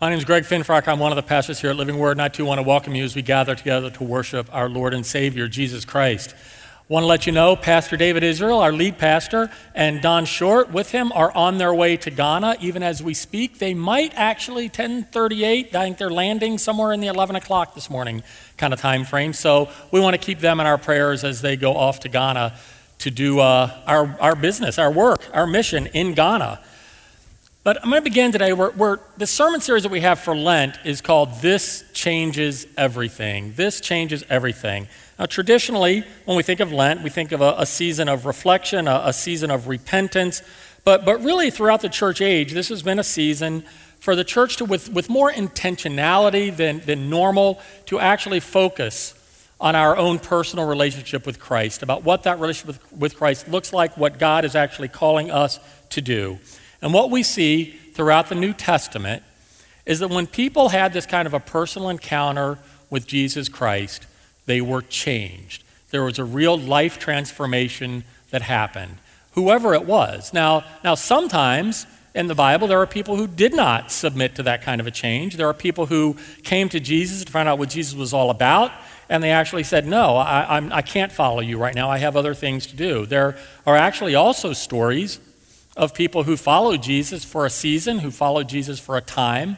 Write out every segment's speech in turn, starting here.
My name is Greg Finfrock. I'm one of the pastors here at Living Word, and I too want to welcome you as we gather together to worship our Lord and Savior, Jesus Christ. Want to let you know Pastor David Israel, our lead pastor, and Don Short with him are on their way to Ghana even as we speak. They might actually 1038. I think they're landing somewhere in the 11 o'clock this morning kind of time frame. So we want to keep them in our prayers as they go off to Ghana to do uh, our, our business, our work, our mission in Ghana. But I'm going to begin today. We're, the sermon series that we have for Lent is called This Changes Everything. This Changes Everything. Now, traditionally, when we think of Lent, we think of a, a season of reflection, a, a season of repentance. But, but really, throughout the church age, this has been a season for the church to, with, with more intentionality than, than normal, to actually focus on our own personal relationship with Christ, about what that relationship with, with Christ looks like, what God is actually calling us to do. And what we see throughout the New Testament is that when people had this kind of a personal encounter with Jesus Christ, they were changed. There was a real life transformation that happened, whoever it was. Now, now sometimes in the Bible, there are people who did not submit to that kind of a change. There are people who came to Jesus to find out what Jesus was all about, and they actually said, No, I, I'm, I can't follow you right now. I have other things to do. There are actually also stories of people who followed Jesus for a season, who followed Jesus for a time,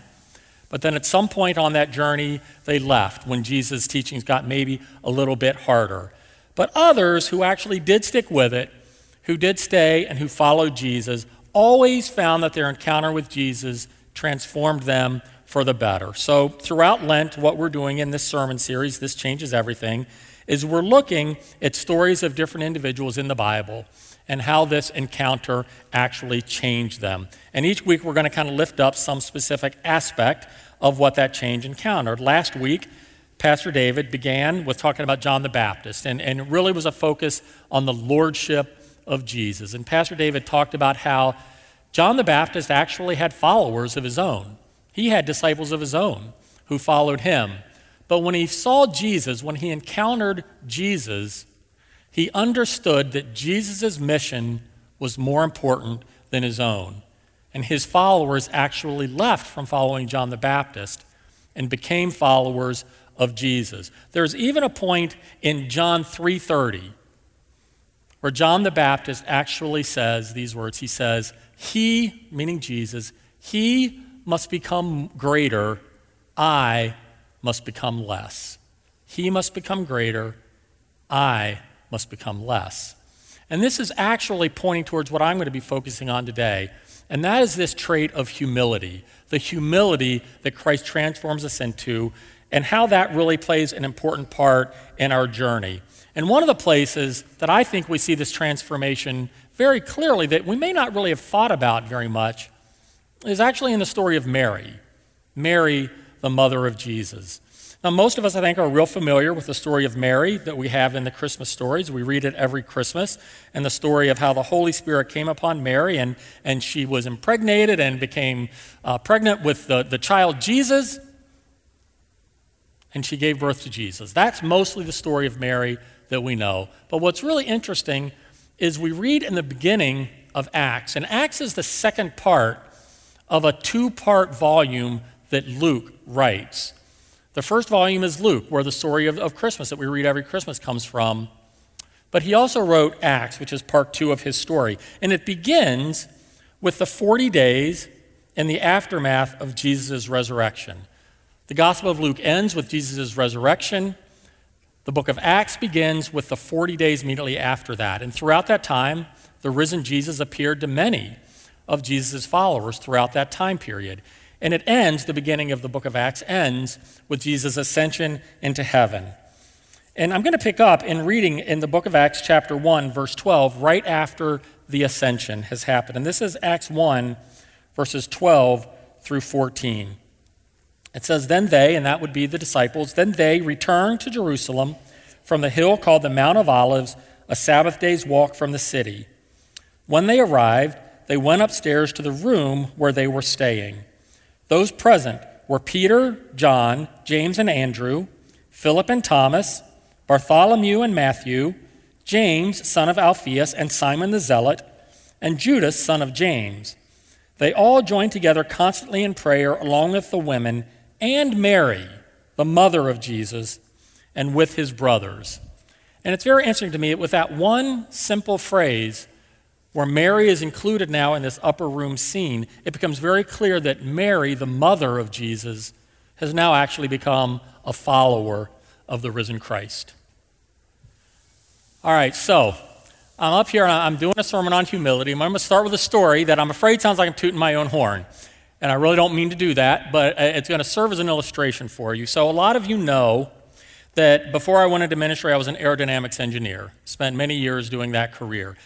but then at some point on that journey, they left when Jesus' teachings got maybe a little bit harder. But others who actually did stick with it, who did stay and who followed Jesus, always found that their encounter with Jesus transformed them for the better. So, throughout Lent, what we're doing in this sermon series, This Changes Everything, is we're looking at stories of different individuals in the Bible and how this encounter actually changed them. And each week we're going to kind of lift up some specific aspect of what that change encountered. Last week, Pastor David began with talking about John the Baptist, and, and really was a focus on the lordship of Jesus. And Pastor David talked about how John the Baptist actually had followers of his own. He had disciples of his own who followed him. But when he saw Jesus, when he encountered Jesus, he understood that Jesus' mission was more important than his own. And his followers actually left from following John the Baptist and became followers of Jesus. There's even a point in John 3:30 where John the Baptist actually says these words. He says, "He, meaning Jesus, he must become greater, I must become less. He must become greater, I must become less. And this is actually pointing towards what I'm going to be focusing on today, and that is this trait of humility the humility that Christ transforms us into, and how that really plays an important part in our journey. And one of the places that I think we see this transformation very clearly that we may not really have thought about very much is actually in the story of Mary. Mary, the mother of Jesus. Now, most of us, I think, are real familiar with the story of Mary that we have in the Christmas stories. We read it every Christmas, and the story of how the Holy Spirit came upon Mary and, and she was impregnated and became uh, pregnant with the, the child Jesus, and she gave birth to Jesus. That's mostly the story of Mary that we know. But what's really interesting is we read in the beginning of Acts, and Acts is the second part of a two part volume that Luke writes. The first volume is Luke, where the story of, of Christmas that we read every Christmas comes from. But he also wrote Acts, which is part two of his story. And it begins with the 40 days in the aftermath of Jesus' resurrection. The Gospel of Luke ends with Jesus' resurrection. The book of Acts begins with the 40 days immediately after that. And throughout that time, the risen Jesus appeared to many of Jesus' followers throughout that time period. And it ends, the beginning of the book of Acts ends with Jesus' ascension into heaven. And I'm going to pick up in reading in the book of Acts, chapter 1, verse 12, right after the ascension has happened. And this is Acts 1, verses 12 through 14. It says, Then they, and that would be the disciples, then they returned to Jerusalem from the hill called the Mount of Olives, a Sabbath day's walk from the city. When they arrived, they went upstairs to the room where they were staying. Those present were Peter, John, James and Andrew, Philip and Thomas, Bartholomew and Matthew, James, son of Alphaeus, and Simon the Zealot, and Judas, son of James. They all joined together constantly in prayer, along with the women and Mary, the mother of Jesus, and with his brothers. And it's very interesting to me with that one simple phrase, where Mary is included now in this upper room scene, it becomes very clear that Mary, the mother of Jesus, has now actually become a follower of the risen Christ. All right, so I'm up here and I'm doing a sermon on humility. I'm going to start with a story that I'm afraid sounds like I'm tooting my own horn. And I really don't mean to do that, but it's going to serve as an illustration for you. So, a lot of you know that before I went into ministry, I was an aerodynamics engineer, spent many years doing that career.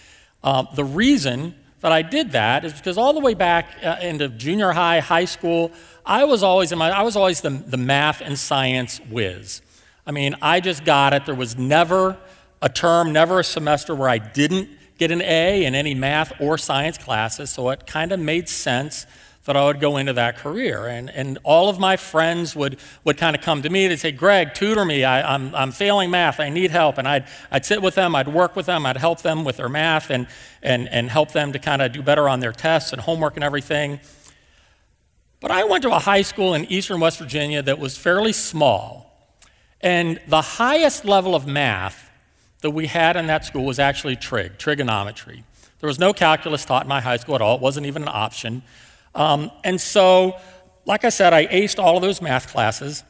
Um, the reason that I did that is because all the way back uh, into junior high, high school, I was always in my, I was always the, the math and science whiz. I mean, I just got it. There was never a term, never a semester where I didn't get an A in any math or science classes, so it kind of made sense that I would go into that career. And, and all of my friends would, would kind of come to me. They'd say, Greg, tutor me. I, am I'm, I'm failing math. I need help. And I'd, I'd sit with them, I'd work with them, I'd help them with their math and, and, and help them to kind of do better on their tests and homework and everything. But I went to a high school in eastern West Virginia that was fairly small. And the highest level of math that we had in that school was actually trig, trigonometry. There was no calculus taught in my high school at all, it wasn't even an option. Um, and so, like I said, I aced all of those math classes.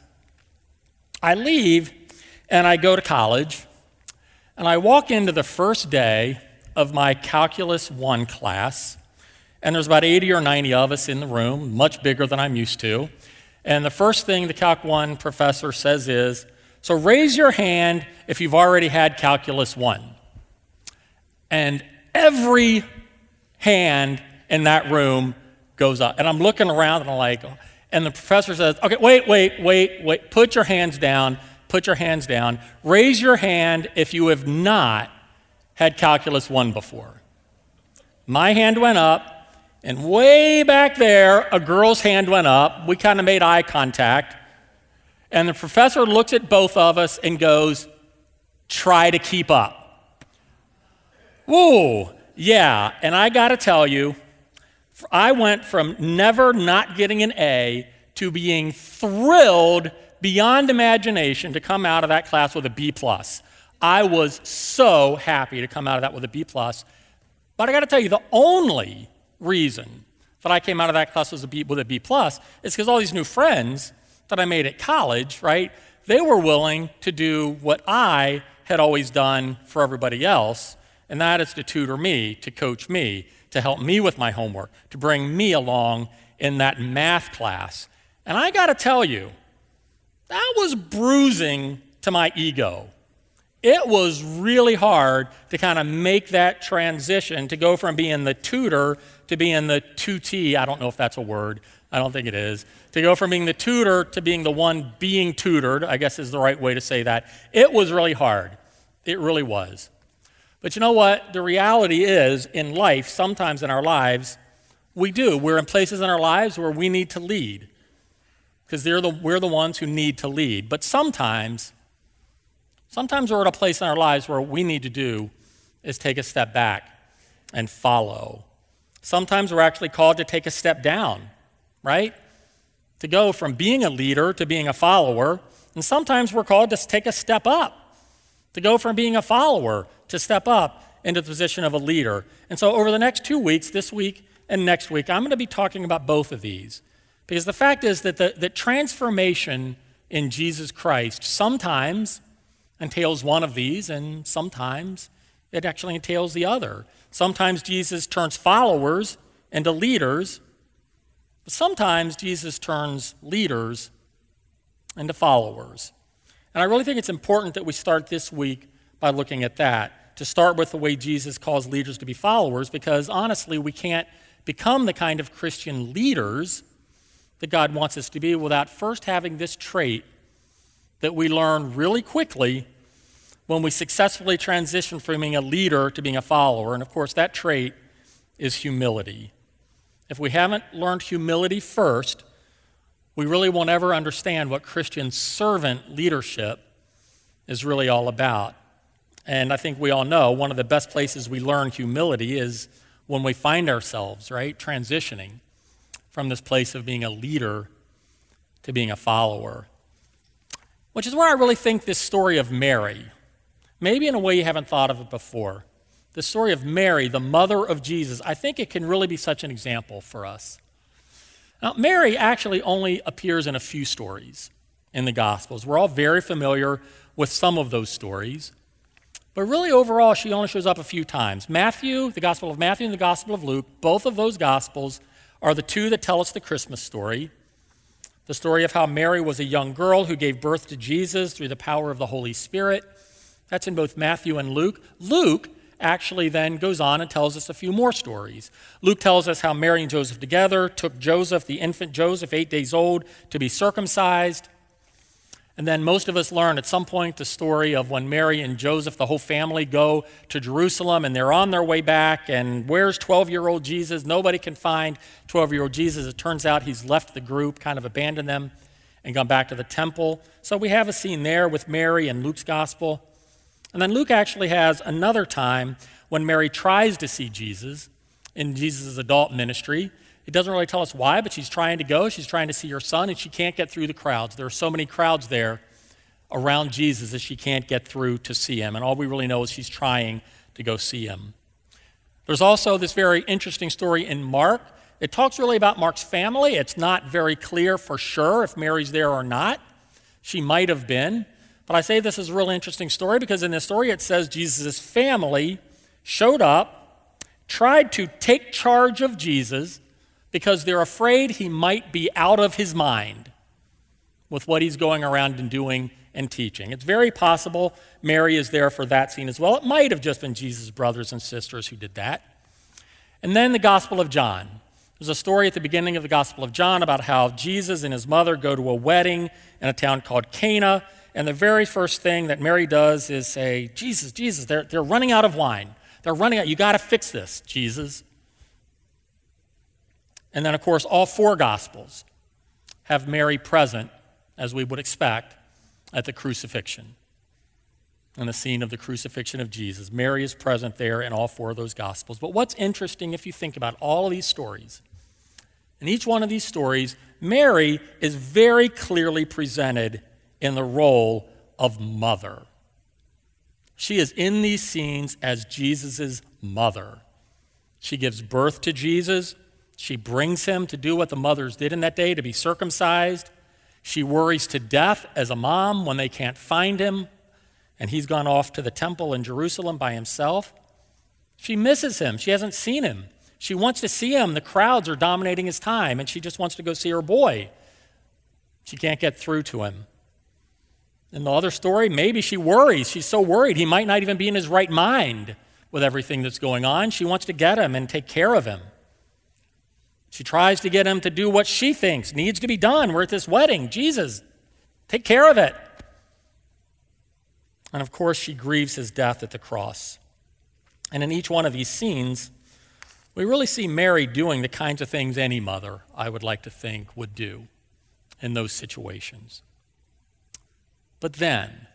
I leave and I go to college, and I walk into the first day of my Calculus 1 class, and there's about 80 or 90 of us in the room, much bigger than I'm used to. And the first thing the Calc 1 professor says is, So raise your hand if you've already had Calculus 1. And every hand in that room goes up. And I'm looking around and I'm like, and the professor says, okay, wait, wait, wait, wait, put your hands down, put your hands down. Raise your hand if you have not had Calculus 1 before. My hand went up, and way back there, a girl's hand went up. We kind of made eye contact. And the professor looks at both of us and goes, try to keep up. Whoa, yeah. And I got to tell you, I went from never not getting an A to being thrilled beyond imagination to come out of that class with a B plus. I was so happy to come out of that with a B plus. But I got to tell you, the only reason that I came out of that class with a B, with a B plus is because all these new friends that I made at college, right? They were willing to do what I had always done for everybody else, and that is to tutor me, to coach me, to help me with my homework, to bring me along in that math class. And I got to tell you, that was bruising to my ego. It was really hard to kind of make that transition to go from being the tutor to being the tutee. I don't know if that's a word. I don't think it is. To go from being the tutor to being the one being tutored, I guess is the right way to say that. It was really hard. It really was. But you know what? The reality is, in life, sometimes in our lives, we do. We're in places in our lives where we need to lead because the, we're the ones who need to lead. But sometimes, sometimes we're at a place in our lives where we need to do is take a step back and follow. Sometimes we're actually called to take a step down, right? To go from being a leader to being a follower. And sometimes we're called to take a step up, to go from being a follower to step up into the position of a leader. And so, over the next two weeks, this week and next week, I'm going to be talking about both of these. Because the fact is that the, the transformation in Jesus Christ sometimes entails one of these, and sometimes it actually entails the other. Sometimes Jesus turns followers into leaders, but sometimes Jesus turns leaders into followers. And I really think it's important that we start this week by looking at that. To start with the way Jesus calls leaders to be followers, because honestly, we can't become the kind of Christian leaders that God wants us to be without first having this trait that we learn really quickly when we successfully transition from being a leader to being a follower. And of course, that trait is humility. If we haven't learned humility first, we really won't ever understand what Christian servant leadership is really all about. And I think we all know one of the best places we learn humility is when we find ourselves, right, transitioning. from this place of being a leader to being a follower. Which is where I really think this story of Mary, maybe in a way you haven't thought of it before, the story of Mary, the mother of Jesus, I think it can really be such an example for us. Now, Mary actually only appears in a few stories in the Gospels. We're all very familiar with some of those stories. But really, overall, she only shows up a few times. Matthew, the Gospel of Matthew and the Gospel of Luke, both of those Gospels are the two that tell us the Christmas story. The story of how Mary was a young girl who gave birth to Jesus through the power of the Holy Spirit. That's in both Matthew and Luke. Luke actually then goes on and tells us a few more stories. Luke tells us how Mary and Joseph together took Joseph, the infant Joseph, eight days old, to be circumcised. And then most of us learn at some point the story of when Mary and Joseph, the whole family, go to Jerusalem and they're on their way back. And where's 12 year old Jesus? Nobody can find 12 year old Jesus. It turns out he's left the group, kind of abandoned them, and gone back to the temple. So we have a scene there with Mary in Luke's gospel. And then Luke actually has another time when Mary tries to see Jesus in Jesus' adult ministry. It doesn't really tell us why, but she's trying to go. She's trying to see her son, and she can't get through the crowds. There are so many crowds there around Jesus that she can't get through to see him. And all we really know is she's trying to go see him. There's also this very interesting story in Mark. It talks really about Mark's family. It's not very clear for sure if Mary's there or not. She might have been. But I say this is a really interesting story because in this story it says Jesus' family showed up, tried to take charge of Jesus, because they're afraid he might be out of his mind with what he's going around and doing and teaching. It's very possible Mary is there for that scene as well. It might have just been Jesus' brothers and sisters who did that. And then the Gospel of John. There's a story at the beginning of the Gospel of John about how Jesus and his mother go to a wedding in a town called Cana. And the very first thing that Mary does is say, Jesus, Jesus, they're, they're running out of wine. They're running out. You got to fix this, Jesus. And then, of course, all four Gospels have Mary present, as we would expect, at the crucifixion and the scene of the crucifixion of Jesus. Mary is present there in all four of those Gospels. But what's interesting, if you think about all of these stories, in each one of these stories, Mary is very clearly presented in the role of mother. She is in these scenes as Jesus' mother. She gives birth to Jesus. She brings him to do what the mothers did in that day to be circumcised. She worries to death as a mom when they can't find him and he's gone off to the temple in Jerusalem by himself. She misses him. She hasn't seen him. She wants to see him. The crowds are dominating his time, and she just wants to go see her boy. She can't get through to him. In the other story, maybe she worries. She's so worried he might not even be in his right mind with everything that's going on. She wants to get him and take care of him. She tries to get him to do what she thinks needs to be done. We're at this wedding. Jesus, take care of it. And of course, she grieves his death at the cross. And in each one of these scenes, we really see Mary doing the kinds of things any mother, I would like to think, would do in those situations. But then,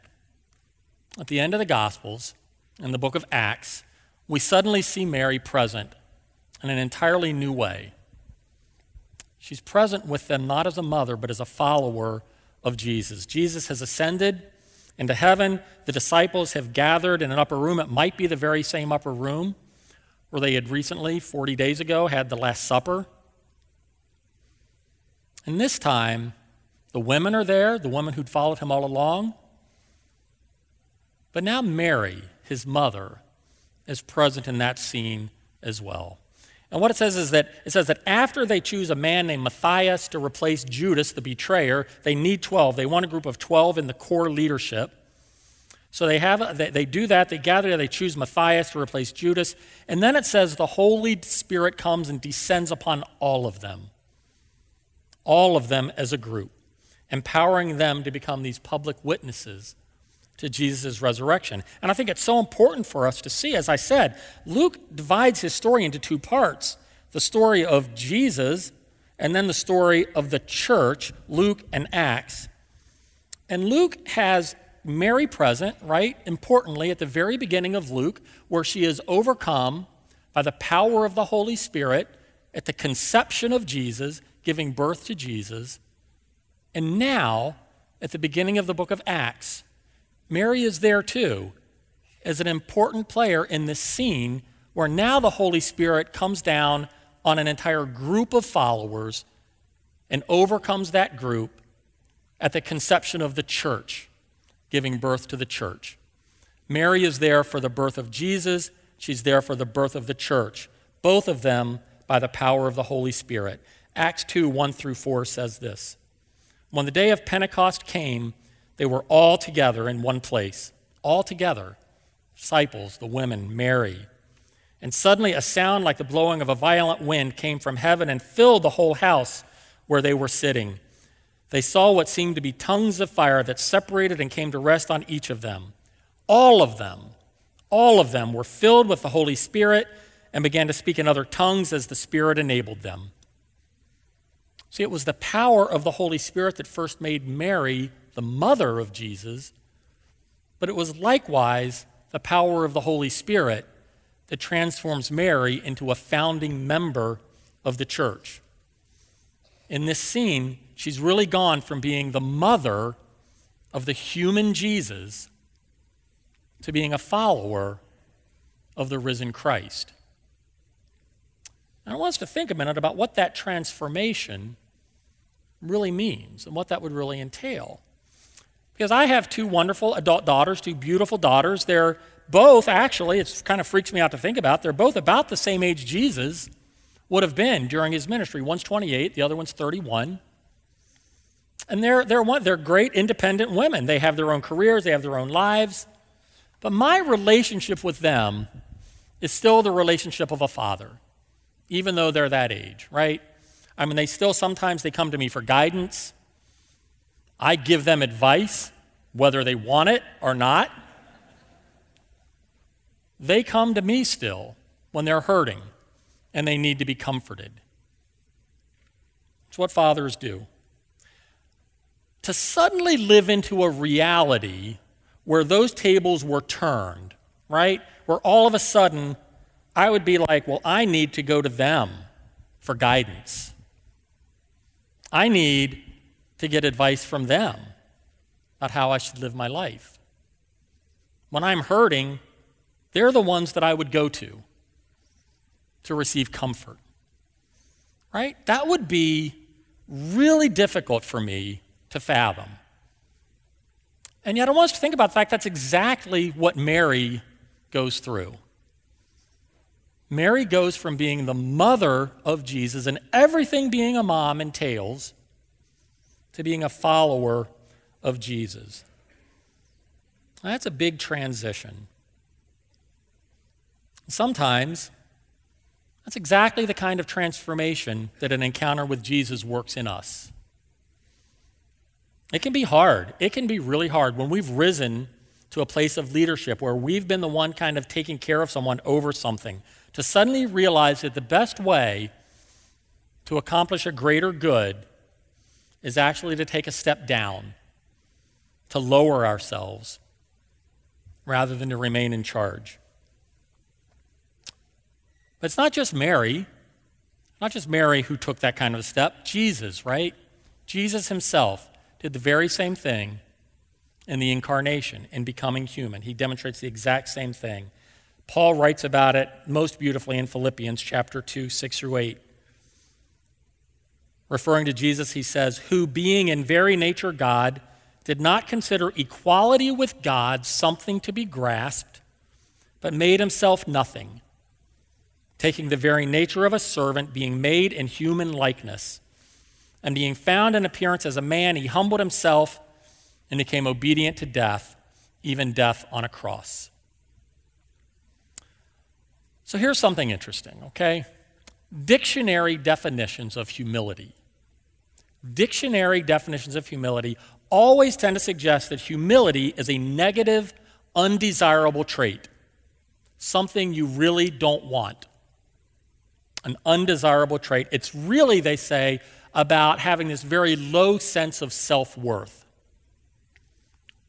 at the end of the Gospels, in the book of Acts, we suddenly see Mary present in an entirely new way. She's present with them not as a mother, but as a follower of Jesus. Jesus has ascended into heaven. The disciples have gathered in an upper room. It might be the very same upper room where they had recently, 40 days ago, had the Last Supper. And this time, the women are there, the woman who'd followed him all along. But now Mary, his mother, is present in that scene as well. And what it says is that it says that after they choose a man named Matthias to replace Judas, the betrayer, they need 12. They want a group of 12 in the core leadership. So they have they, they do that, they gather, they choose Matthias to replace Judas, and then it says the Holy Spirit comes and descends upon all of them. All of them as a group, empowering them to become these public witnesses to Jesus' resurrection. And I think it's so important for us to see. As I said, Luke divides his story into two parts the story of Jesus and then the story of the church, Luke and Acts. And Luke has Mary present, right? Importantly, at the very beginning of Luke, where she is overcome by the power of the Holy Spirit at the conception of Jesus, giving birth to Jesus, and now, at the beginning of the book of Acts, Mary is there too as an important player in this scene where now the Holy Spirit comes down on an entire group of followers and overcomes that group at the conception of the church, giving birth to the church. Mary is there for the birth of Jesus, she's there for the birth of the church, both of them by the power of the Holy Spirit. Acts 2 1 through 4 says this When the day of Pentecost came, they were all together in one place, all together disciples, the women, Mary. And suddenly a sound like the blowing of a violent wind came from heaven and filled the whole house where they were sitting. They saw what seemed to be tongues of fire that separated and came to rest on each of them. All of them, all of them were filled with the Holy Spirit and began to speak in other tongues as the Spirit enabled them. See, it was the power of the Holy Spirit that first made Mary the mother of Jesus, but it was likewise the power of the Holy Spirit that transforms Mary into a founding member of the church. In this scene, she's really gone from being the mother of the human Jesus to being a follower of the risen Christ. And I want us to think a minute about what that transformation really means and what that would really entail. Because I have two wonderful adult daughters, two beautiful daughters. They're both, actually, it kind of freaks me out to think about, they're both about the same age Jesus would have been during his ministry. One's 28, the other one's 31. And they're, they're, one, they're great independent women. They have their own careers, they have their own lives. But my relationship with them is still the relationship of a father, even though they're that age, right? I mean, they still sometimes they come to me for guidance. I give them advice, whether they want it or not. They come to me still when they're hurting and they need to be comforted. It's what fathers do. To suddenly live into a reality where those tables were turned, right? Where all of a sudden I would be like, well, I need to go to them for guidance. I need to get advice from them about how I should live my life. When I'm hurting, they're the ones that I would go to to receive comfort. Right? That would be really difficult for me to fathom. And yet, I want us to think about the fact that's exactly what Mary goes through. Mary goes from being the mother of Jesus and everything being a mom entails to being a follower of Jesus. That's a big transition. Sometimes that's exactly the kind of transformation that an encounter with Jesus works in us. It can be hard. It can be really hard when we've risen to a place of leadership where we've been the one kind of taking care of someone over something to suddenly realize that the best way to accomplish a greater good is actually to take a step down, to lower ourselves, rather than to remain in charge. But it's not just Mary, not just Mary who took that kind of a step, Jesus, right? Jesus himself did the very same thing in the incarnation, in becoming human. He demonstrates the exact same thing. Paul writes about it most beautifully in Philippians chapter 2, 6 through 8. Referring to Jesus, he says, Who, being in very nature God, did not consider equality with God something to be grasped, but made himself nothing, taking the very nature of a servant, being made in human likeness. And being found in appearance as a man, he humbled himself and became obedient to death, even death on a cross. So here's something interesting, okay? Dictionary definitions of humility dictionary definitions of humility always tend to suggest that humility is a negative, undesirable trait, something you really don't want. An undesirable trait. It's really, they say, about having this very low sense of self worth.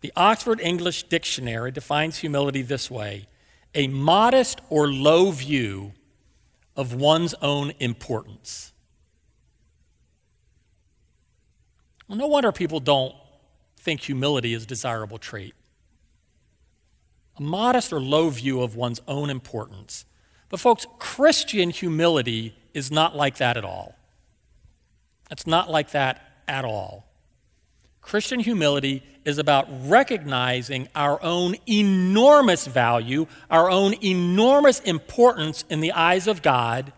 The Oxford English Dictionary defines humility this way a modest or low view of one's own importance. Well, no wonder people don't think humility is a desirable trait. A modest or low view of one's own importance. But, folks, Christian humility is not like that at all. It's not like that at all. Christian humility is about recognizing our own enormous value, our own enormous importance in the eyes of God,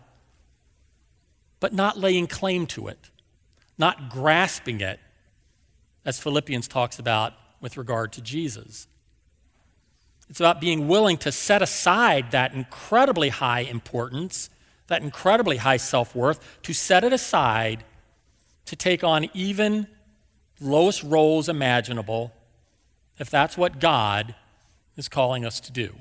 but not laying claim to it, not grasping it, as Philippians talks about with regard to Jesus. It's about being willing to set aside that incredibly high importance, that incredibly high self worth, to set it aside to take on even lowest roles imaginable if that's what God is calling us to do.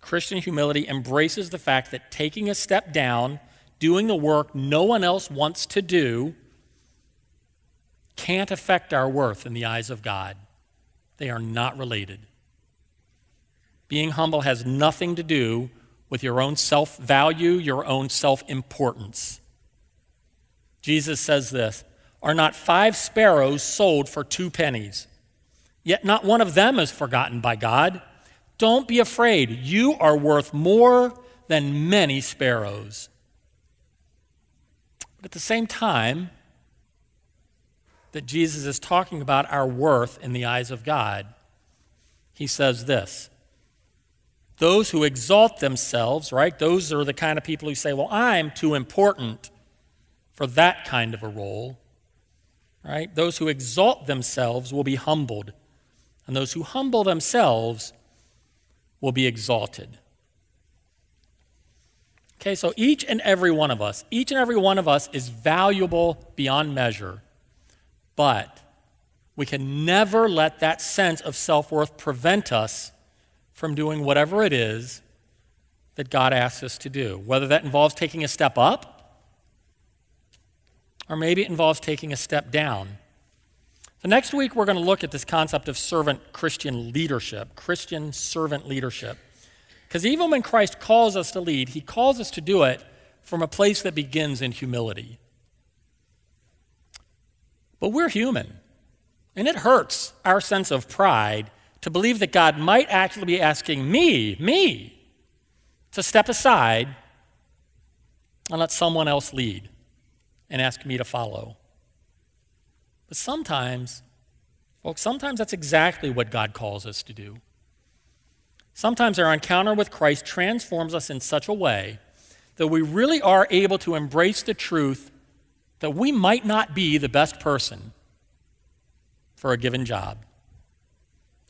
Christian humility embraces the fact that taking a step down, doing the work no one else wants to do, can't affect our worth in the eyes of God. They are not related. Being humble has nothing to do with your own self value, your own self importance. Jesus says this Are not five sparrows sold for two pennies? Yet not one of them is forgotten by God. Don't be afraid. You are worth more than many sparrows. But at the same time, that Jesus is talking about our worth in the eyes of God, he says this Those who exalt themselves, right? Those are the kind of people who say, Well, I'm too important for that kind of a role, right? Those who exalt themselves will be humbled, and those who humble themselves will be exalted. Okay, so each and every one of us, each and every one of us is valuable beyond measure, but we can never let that sense of self worth prevent us from doing whatever it is that God asks us to do, whether that involves taking a step up or maybe it involves taking a step down. The next week, we're going to look at this concept of servant Christian leadership, Christian servant leadership. Because even when Christ calls us to lead, he calls us to do it from a place that begins in humility. But we're human, and it hurts our sense of pride to believe that God might actually be asking me, me, to step aside and let someone else lead and ask me to follow. But sometimes, folks, sometimes that's exactly what God calls us to do. Sometimes our encounter with Christ transforms us in such a way that we really are able to embrace the truth that we might not be the best person for a given job.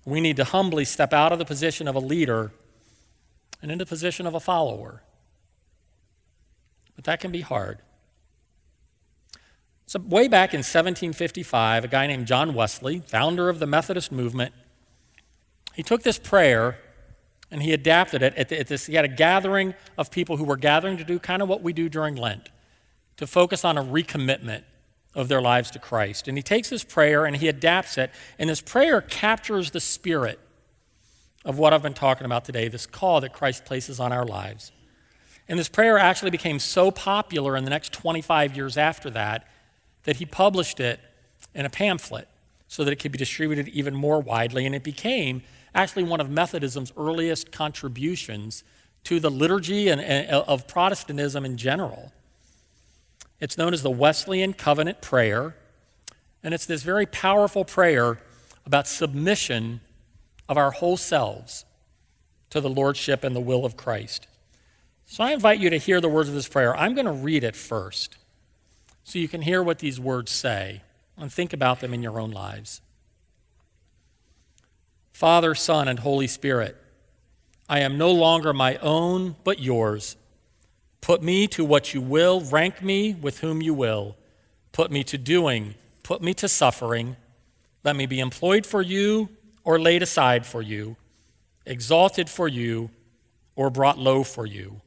We need to humbly step out of the position of a leader and into the position of a follower. But that can be hard. So, way back in 1755, a guy named John Wesley, founder of the Methodist movement, he took this prayer and he adapted it. At, this, he had a gathering of people who were gathering to do kind of what we do during Lent, to focus on a recommitment of their lives to Christ. And he takes this prayer and he adapts it, and this prayer captures the spirit of what I've been talking about today this call that Christ places on our lives. And this prayer actually became so popular in the next 25 years after that that he published it in a pamphlet so that it could be distributed even more widely. And it became actually one of Methodism's earliest contributions to the liturgy and, and, uh, of Protestantism in general. It's known as the Wesleyan Covenant Prayer, and it's this very powerful prayer about submission of our whole selves to the Lordship and the will of Christ. So I invite you to hear the words of this prayer. I'm going to read it first so you can hear what these words say and think about them in your own lives. Father, Son, and Holy Spirit, I am no longer my own, but yours. Put me to what you will, rank me with whom you will. Put me to doing, put me to suffering. Let me be employed for you or laid aside for you, exalted for you or brought low for you.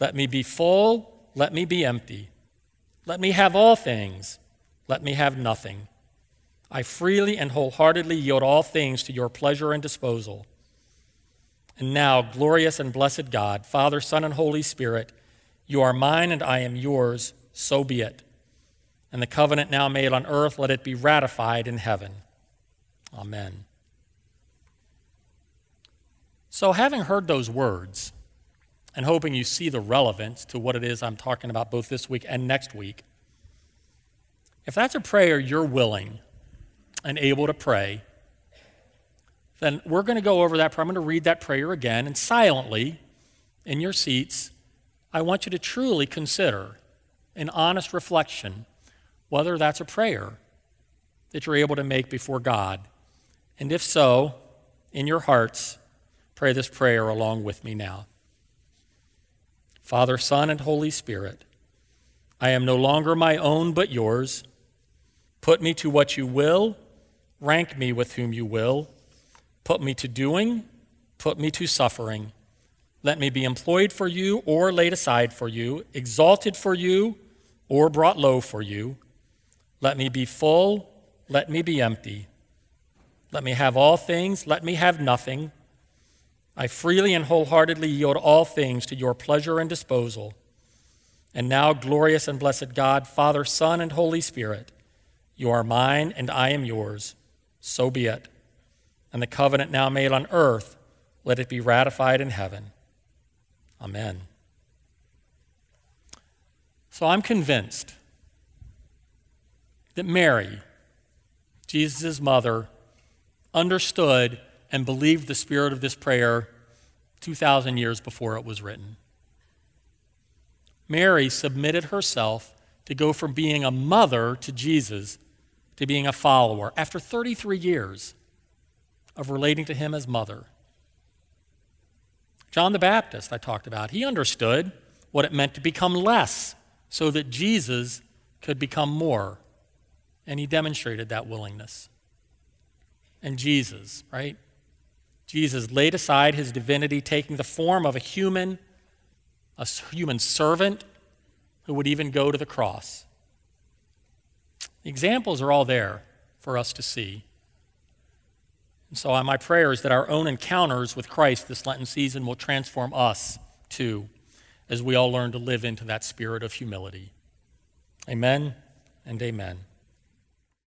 Let me be full, let me be empty. Let me have all things. Let me have nothing. I freely and wholeheartedly yield all things to your pleasure and disposal. And now, glorious and blessed God, Father, Son, and Holy Spirit, you are mine and I am yours, so be it. And the covenant now made on earth, let it be ratified in heaven. Amen. So, having heard those words, and hoping you see the relevance to what it is I'm talking about both this week and next week, if that's a prayer you're willing and able to pray, then we're going to go over that prayer. I'm going to read that prayer again, and silently in your seats, I want you to truly consider an honest reflection whether that's a prayer that you're able to make before God. And if so, in your hearts, pray this prayer along with me now. Father, Son, and Holy Spirit, I am no longer my own but yours. Put me to what you will, rank me with whom you will Put me to doing, put me to suffering. Let me be employed for you or laid aside for you, exalted for you or brought low for you. Let me be full, let me be empty. Let me have all things, let me have nothing. I freely and wholeheartedly yield all things to your pleasure and disposal. And now, glorious and blessed God, Father, Son, and Holy Spirit, you are mine and I am yours. So be it and the covenant now made on earth, let it be ratified in heaven. Amen. So I'm convinced that Mary, Jesus' mother, understood and believed the spirit of this prayer 2,000 years before it was written. Mary submitted herself to go from being a mother to Jesus to being a follower after 33 years of relating to him as mother. John the Baptist, I talked about, he understood what it meant to become less so that Jesus could become more. And he demonstrated that willingness. And Jesus, right? Jesus laid aside his divinity, taking the form of a human, a human servant who would even go to the cross. The examples are all there for us to see. And so, uh, my prayer is that our own encounters with Christ this Lenten season will transform us too, as we all learn to live into that spirit of humility. Amen and amen.